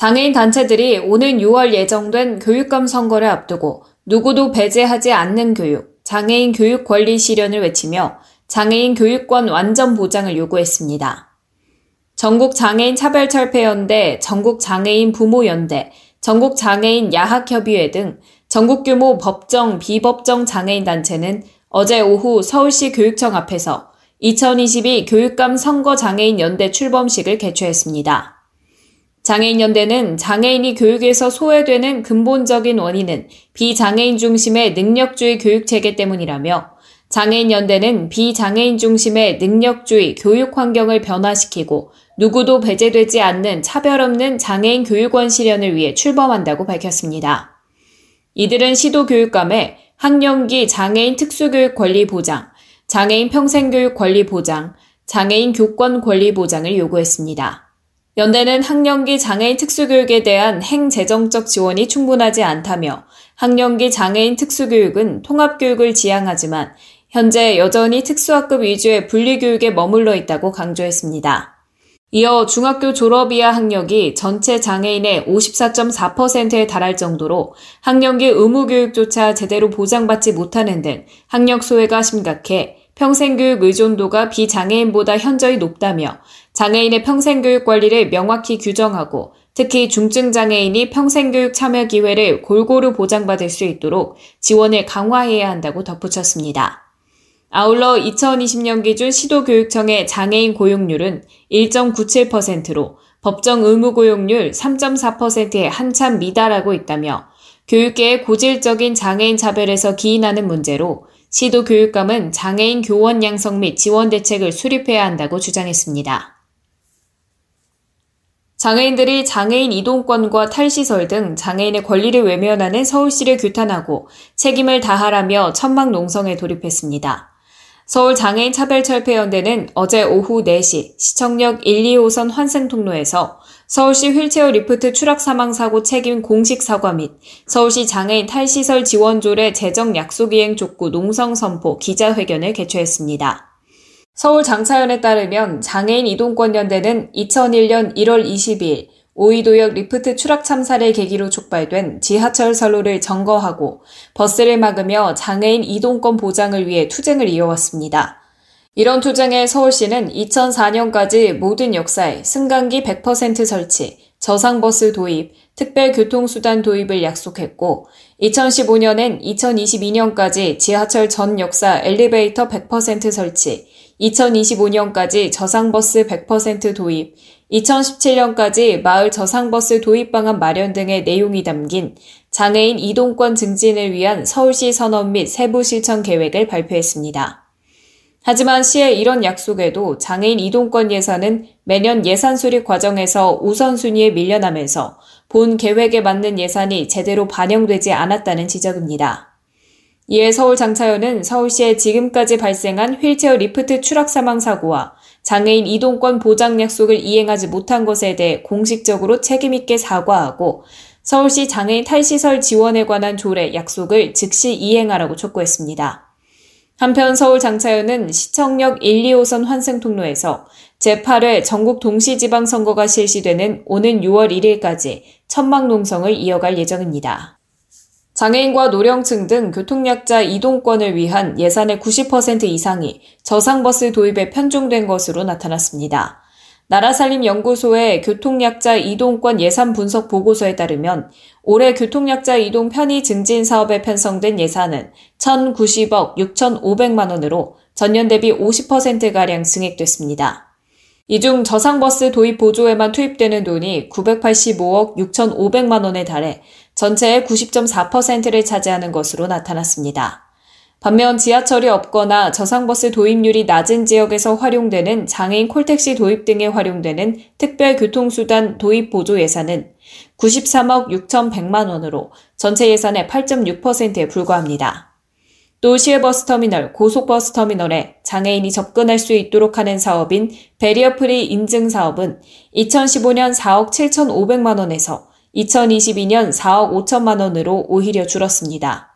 장애인 단체들이 오는 6월 예정된 교육감 선거를 앞두고 누구도 배제하지 않는 교육, 장애인 교육 권리 실현을 외치며 장애인 교육권 완전 보장을 요구했습니다. 전국 장애인 차별철폐연대, 전국 장애인 부모연대, 전국 장애인 야학협의회 등 전국 규모 법정, 비법정 장애인 단체는 어제 오후 서울시 교육청 앞에서 2022 교육감 선거 장애인 연대 출범식을 개최했습니다. 장애인연대는 장애인이 교육에서 소외되는 근본적인 원인은 비장애인 중심의 능력주의 교육체계 때문이라며 장애인연대는 비장애인 중심의 능력주의 교육 환경을 변화시키고 누구도 배제되지 않는 차별 없는 장애인 교육원 실현을 위해 출범한다고 밝혔습니다. 이들은 시도교육감에 학령기 장애인 특수교육 권리 보장, 장애인 평생교육 권리 보장, 장애인 교권 권리 보장을 요구했습니다. 연대는 학령기 장애인 특수교육에 대한 행재정적 지원이 충분하지 않다며 학령기 장애인 특수교육은 통합교육을 지향하지만 현재 여전히 특수학급 위주의 분리교육에 머물러 있다고 강조했습니다. 이어 중학교 졸업 이하 학력이 전체 장애인의 54.4%에 달할 정도로 학령기 의무교육조차 제대로 보장받지 못하는 등 학력 소외가 심각해 평생교육 의존도가 비장애인보다 현저히 높다며 장애인의 평생교육 관리를 명확히 규정하고 특히 중증장애인이 평생교육 참여 기회를 골고루 보장받을 수 있도록 지원을 강화해야 한다고 덧붙였습니다. 아울러 2020년 기준 시도교육청의 장애인 고용률은 1.97%로 법정 의무 고용률 3.4%에 한참 미달하고 있다며 교육계의 고질적인 장애인 차별에서 기인하는 문제로 시도 교육감은 장애인 교원 양성 및 지원 대책을 수립해야 한다고 주장했습니다. 장애인들이 장애인 이동권과 탈시설 등 장애인의 권리를 외면하는 서울시를 규탄하고 책임을 다하라며 천막 농성에 돌입했습니다. 서울장애인 차별철폐연대는 어제 오후 4시 시청역 1, 2호선 환승통로에서 서울시 휠체어 리프트 추락 사망 사고 책임 공식 사과 및 서울시 장애인 탈시설 지원조례 재정 약속 이행 촉구 농성 선포 기자회견을 개최했습니다. 서울 장차연에 따르면 장애인 이동권 연대는 2001년 1월 22일 오이도역 리프트 추락 참사를 계기로 촉발된 지하철 선로를 점거하고 버스를 막으며 장애인 이동권 보장을 위해 투쟁을 이어왔습니다. 이런 투쟁에 서울시는 2004년까지 모든 역사에 승강기 100% 설치, 저상버스 도입, 특별교통수단 도입을 약속했고 2015년엔 2022년까지 지하철 전 역사 엘리베이터 100% 설치, 2025년까지 저상버스 100% 도입, 2017년까지 마을 저상버스 도입 방안 마련 등의 내용이 담긴 장애인 이동권 증진을 위한 서울시 선언 및 세부 실천 계획을 발표했습니다. 하지만 시의 이런 약속에도 장애인 이동권 예산은 매년 예산 수립 과정에서 우선순위에 밀려나면서 본 계획에 맞는 예산이 제대로 반영되지 않았다는 지적입니다. 이에 서울장차연은 서울시에 지금까지 발생한 휠체어 리프트 추락 사망 사고와 장애인 이동권 보장 약속을 이행하지 못한 것에 대해 공식적으로 책임있게 사과하고 서울시 장애인 탈시설 지원에 관한 조례 약속을 즉시 이행하라고 촉구했습니다. 한편 서울장차연은 시청역 1, 2호선 환승통로에서 제8회 전국 동시지방선거가 실시되는 오는 6월 1일까지 천막 농성을 이어갈 예정입니다. 장애인과 노령층 등 교통약자 이동권을 위한 예산의 90% 이상이 저상버스 도입에 편중된 것으로 나타났습니다. 나라살림연구소의 교통약자 이동권 예산 분석 보고서에 따르면 올해 교통약자 이동 편의 증진 사업에 편성된 예산은 1,090억 6,500만 원으로 전년 대비 50%가량 증액됐습니다. 이 중 저상버스 도입 보조에만 투입되는 돈이 985억 6,500만 원에 달해 전체의 90.4%를 차지하는 것으로 나타났습니다. 반면 지하철이 없거나 저상버스 도입률이 낮은 지역에서 활용되는 장애인 콜택시 도입 등에 활용되는 특별교통수단 도입 보조 예산은 93억 6,100만 원으로 전체 예산의 8.6%에 불과합니다. 또 시외버스터미널, 고속버스터미널에 장애인이 접근할 수 있도록 하는 사업인 베리어프리 인증 사업은 2015년 4억 7,500만 원에서 2022년 4억 5천만 원으로 오히려 줄었습니다.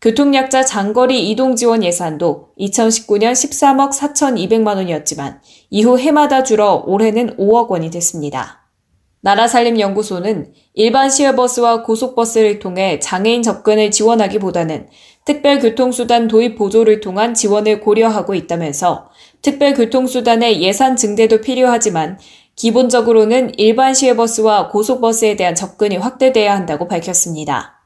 교통약자 장거리 이동 지원 예산도 2019년 13억 4,200만 원이었지만 이후 해마다 줄어 올해는 5억 원이 됐습니다. 나라살림연구소는 일반 시외버스와 고속버스를 통해 장애인 접근을 지원하기보다는 특별교통수단 도입 보조를 통한 지원을 고려하고 있다면서 특별교통수단의 예산 증대도 필요하지만 기본적으로는 일반 시외버스와 고속버스에 대한 접근이 확대돼야 한다고 밝혔습니다.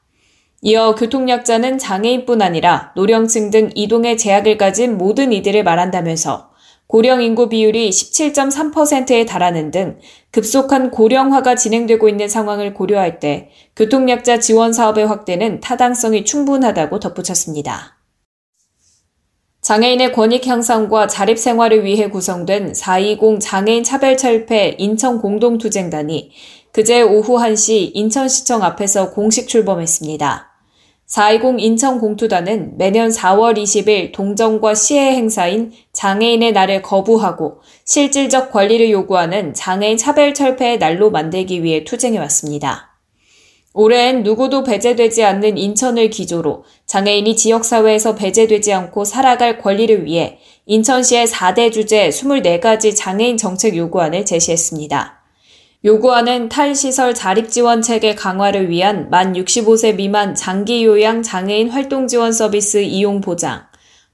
이어 교통약자는 장애인뿐 아니라 노령층 등 이동에 제약을 가진 모든 이들을 말한다면서 고령 인구 비율이 17.3%에 달하는 등 급속한 고령화가 진행되고 있는 상황을 고려할 때 교통약자 지원 사업의 확대는 타당성이 충분하다고 덧붙였습니다. 장애인의 권익 향상과 자립 생활을 위해 구성된 420 장애인 차별 철폐 인천 공동투쟁단이 그제 오후 1시 인천시청 앞에서 공식 출범했습니다. 420 인천 공투단은 매년 4월 20일 동정과 시해 행사인 장애인의 날을 거부하고 실질적 권리를 요구하는 장애인 차별 철폐의 날로 만들기 위해 투쟁해 왔습니다. 올해엔 누구도 배제되지 않는 인천을 기조로 장애인이 지역사회에서 배제되지 않고 살아갈 권리를 위해 인천시의 4대 주제 24가지 장애인 정책 요구안을 제시했습니다. 요구하는 탈시설 자립지원 체계 강화를 위한 만 65세 미만 장기 요양 장애인 활동 지원 서비스 이용 보장,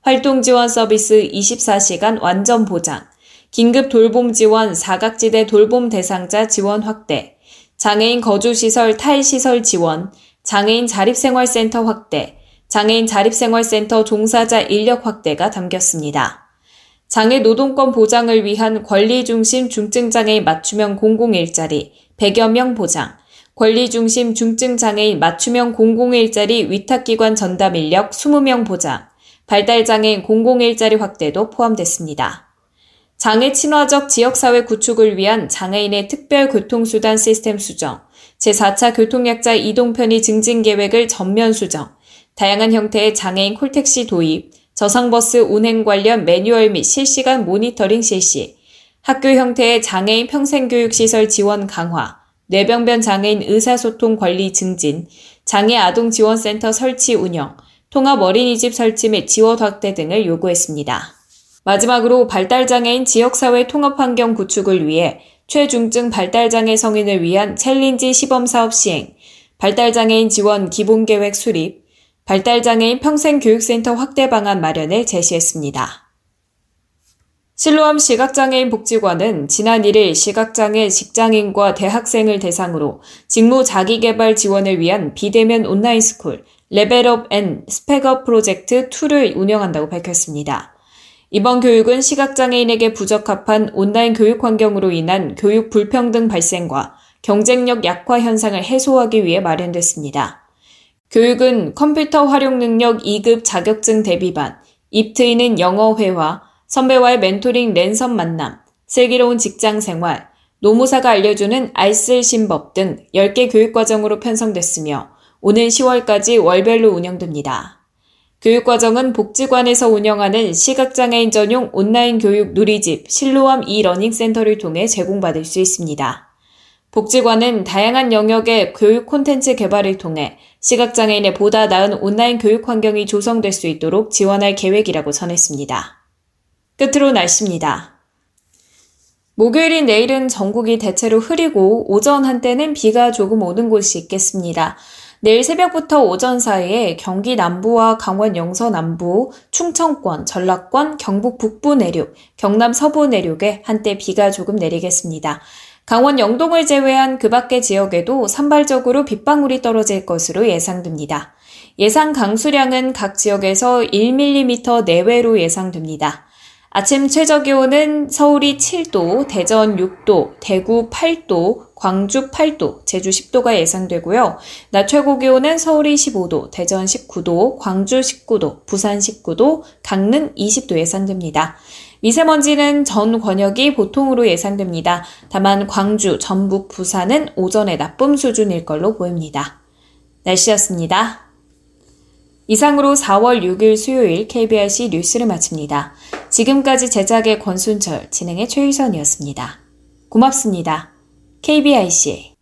활동 지원 서비스 24시간 완전 보장, 긴급 돌봄 지원 사각지대 돌봄 대상자 지원 확대, 장애인 거주시설 탈시설 지원, 장애인 자립생활센터 확대, 장애인 자립생활센터 종사자 인력 확대가 담겼습니다. 장애 노동권 보장을 위한 권리 중심 중증 장애인 맞춤형 공공 일자리 100여 명 보장, 권리 중심 중증 장애인 맞춤형 공공 일자리 위탁기관 전담 인력 20명 보장, 발달 장애인 공공 일자리 확대도 포함됐습니다. 장애 친화적 지역사회 구축을 위한 장애인의 특별 교통수단 시스템 수정, 제4차 교통약자 이동 편의 증진 계획을 전면 수정, 다양한 형태의 장애인 콜택시 도입, 저상버스 운행 관련 매뉴얼 및 실시간 모니터링 실시, 학교 형태의 장애인 평생교육시설 지원 강화, 뇌병변 장애인 의사소통 관리 증진, 장애 아동 지원센터 설치 운영, 통합 어린이집 설치 및 지원 확대 등을 요구했습니다. 마지막으로 발달장애인 지역사회 통합 환경 구축을 위해 최중증 발달장애 성인을 위한 challenge 시범사업 시행, 발달장애인 지원 기본계획 수립, 발달장애인 평생교육센터 확대 방안 마련을 제시했습니다. 실로암 시각장애인 복지관은 지난 1일 시각장애 직장인과 대학생을 대상으로 직무 자기개발 지원을 위한 비대면 온라인 스쿨 level up and spec up 프로젝트 2를 운영한다고 밝혔습니다. 이번 교육은 시각장애인에게 부적합한 온라인 교육 환경으로 인한 교육 불평등 발생과 경쟁력 약화 현상을 해소하기 위해 마련됐습니다. 교육은 컴퓨터 활용 능력 2급 자격증 대비반, 입 트이는 영어 회화, 선배와의 멘토링 랜선 만남, 슬기로운 직장 생활, 노무사가 알려주는 알쓸 신법 등 10개 교육과정으로 편성됐으며 오는 10월까지 월별로 운영됩니다. 교육과정은 복지관에서 운영하는 시각장애인 전용 온라인 교육 누리집 실로암 이러닝센터를 통해 제공받을 수 있습니다. 복지관은 다양한 영역의 교육 콘텐츠 개발을 통해 시각장애인의 보다 나은 온라인 교육 환경이 조성될 수 있도록 지원할 계획이라고 전했습니다. 끝으로 날씨입니다. 목요일인 내일은 전국이 대체로 흐리고 오전 한때는 비가 조금 오는 곳이 있겠습니다. 내일 새벽부터 오전 사이에 경기 남부와 강원 영서 남부, 충청권, 전라권, 경북 북부 내륙, 경남 서부 내륙에 한때 비가 조금 내리겠습니다. 강원 영동을 제외한 그 밖의 지역에도 산발적으로 빗방울이 떨어질 것으로 예상됩니다. 예상 강수량은 각 지역에서 1mm 내외로 예상됩니다. 아침 최저 기온은 서울이 7도, 대전 6도, 대구 8도, 광주 8도, 제주 10도가 예상되고요. 낮 최고 기온은 서울이 15도, 대전 19도, 광주 19도, 부산 19도, 강릉 20도 예상됩니다. 미세먼지는 전 권역이 보통으로 예상됩니다. 다만 광주, 전북, 부산은 오전에 나쁨 수준일 걸로 보입니다. 날씨였습니다. 이상으로 4월 6일 수요일 KBRC 뉴스를 마칩니다. 지금까지 제작의 권순철, 진행의 최유선이었습니다. 고맙습니다. KBRC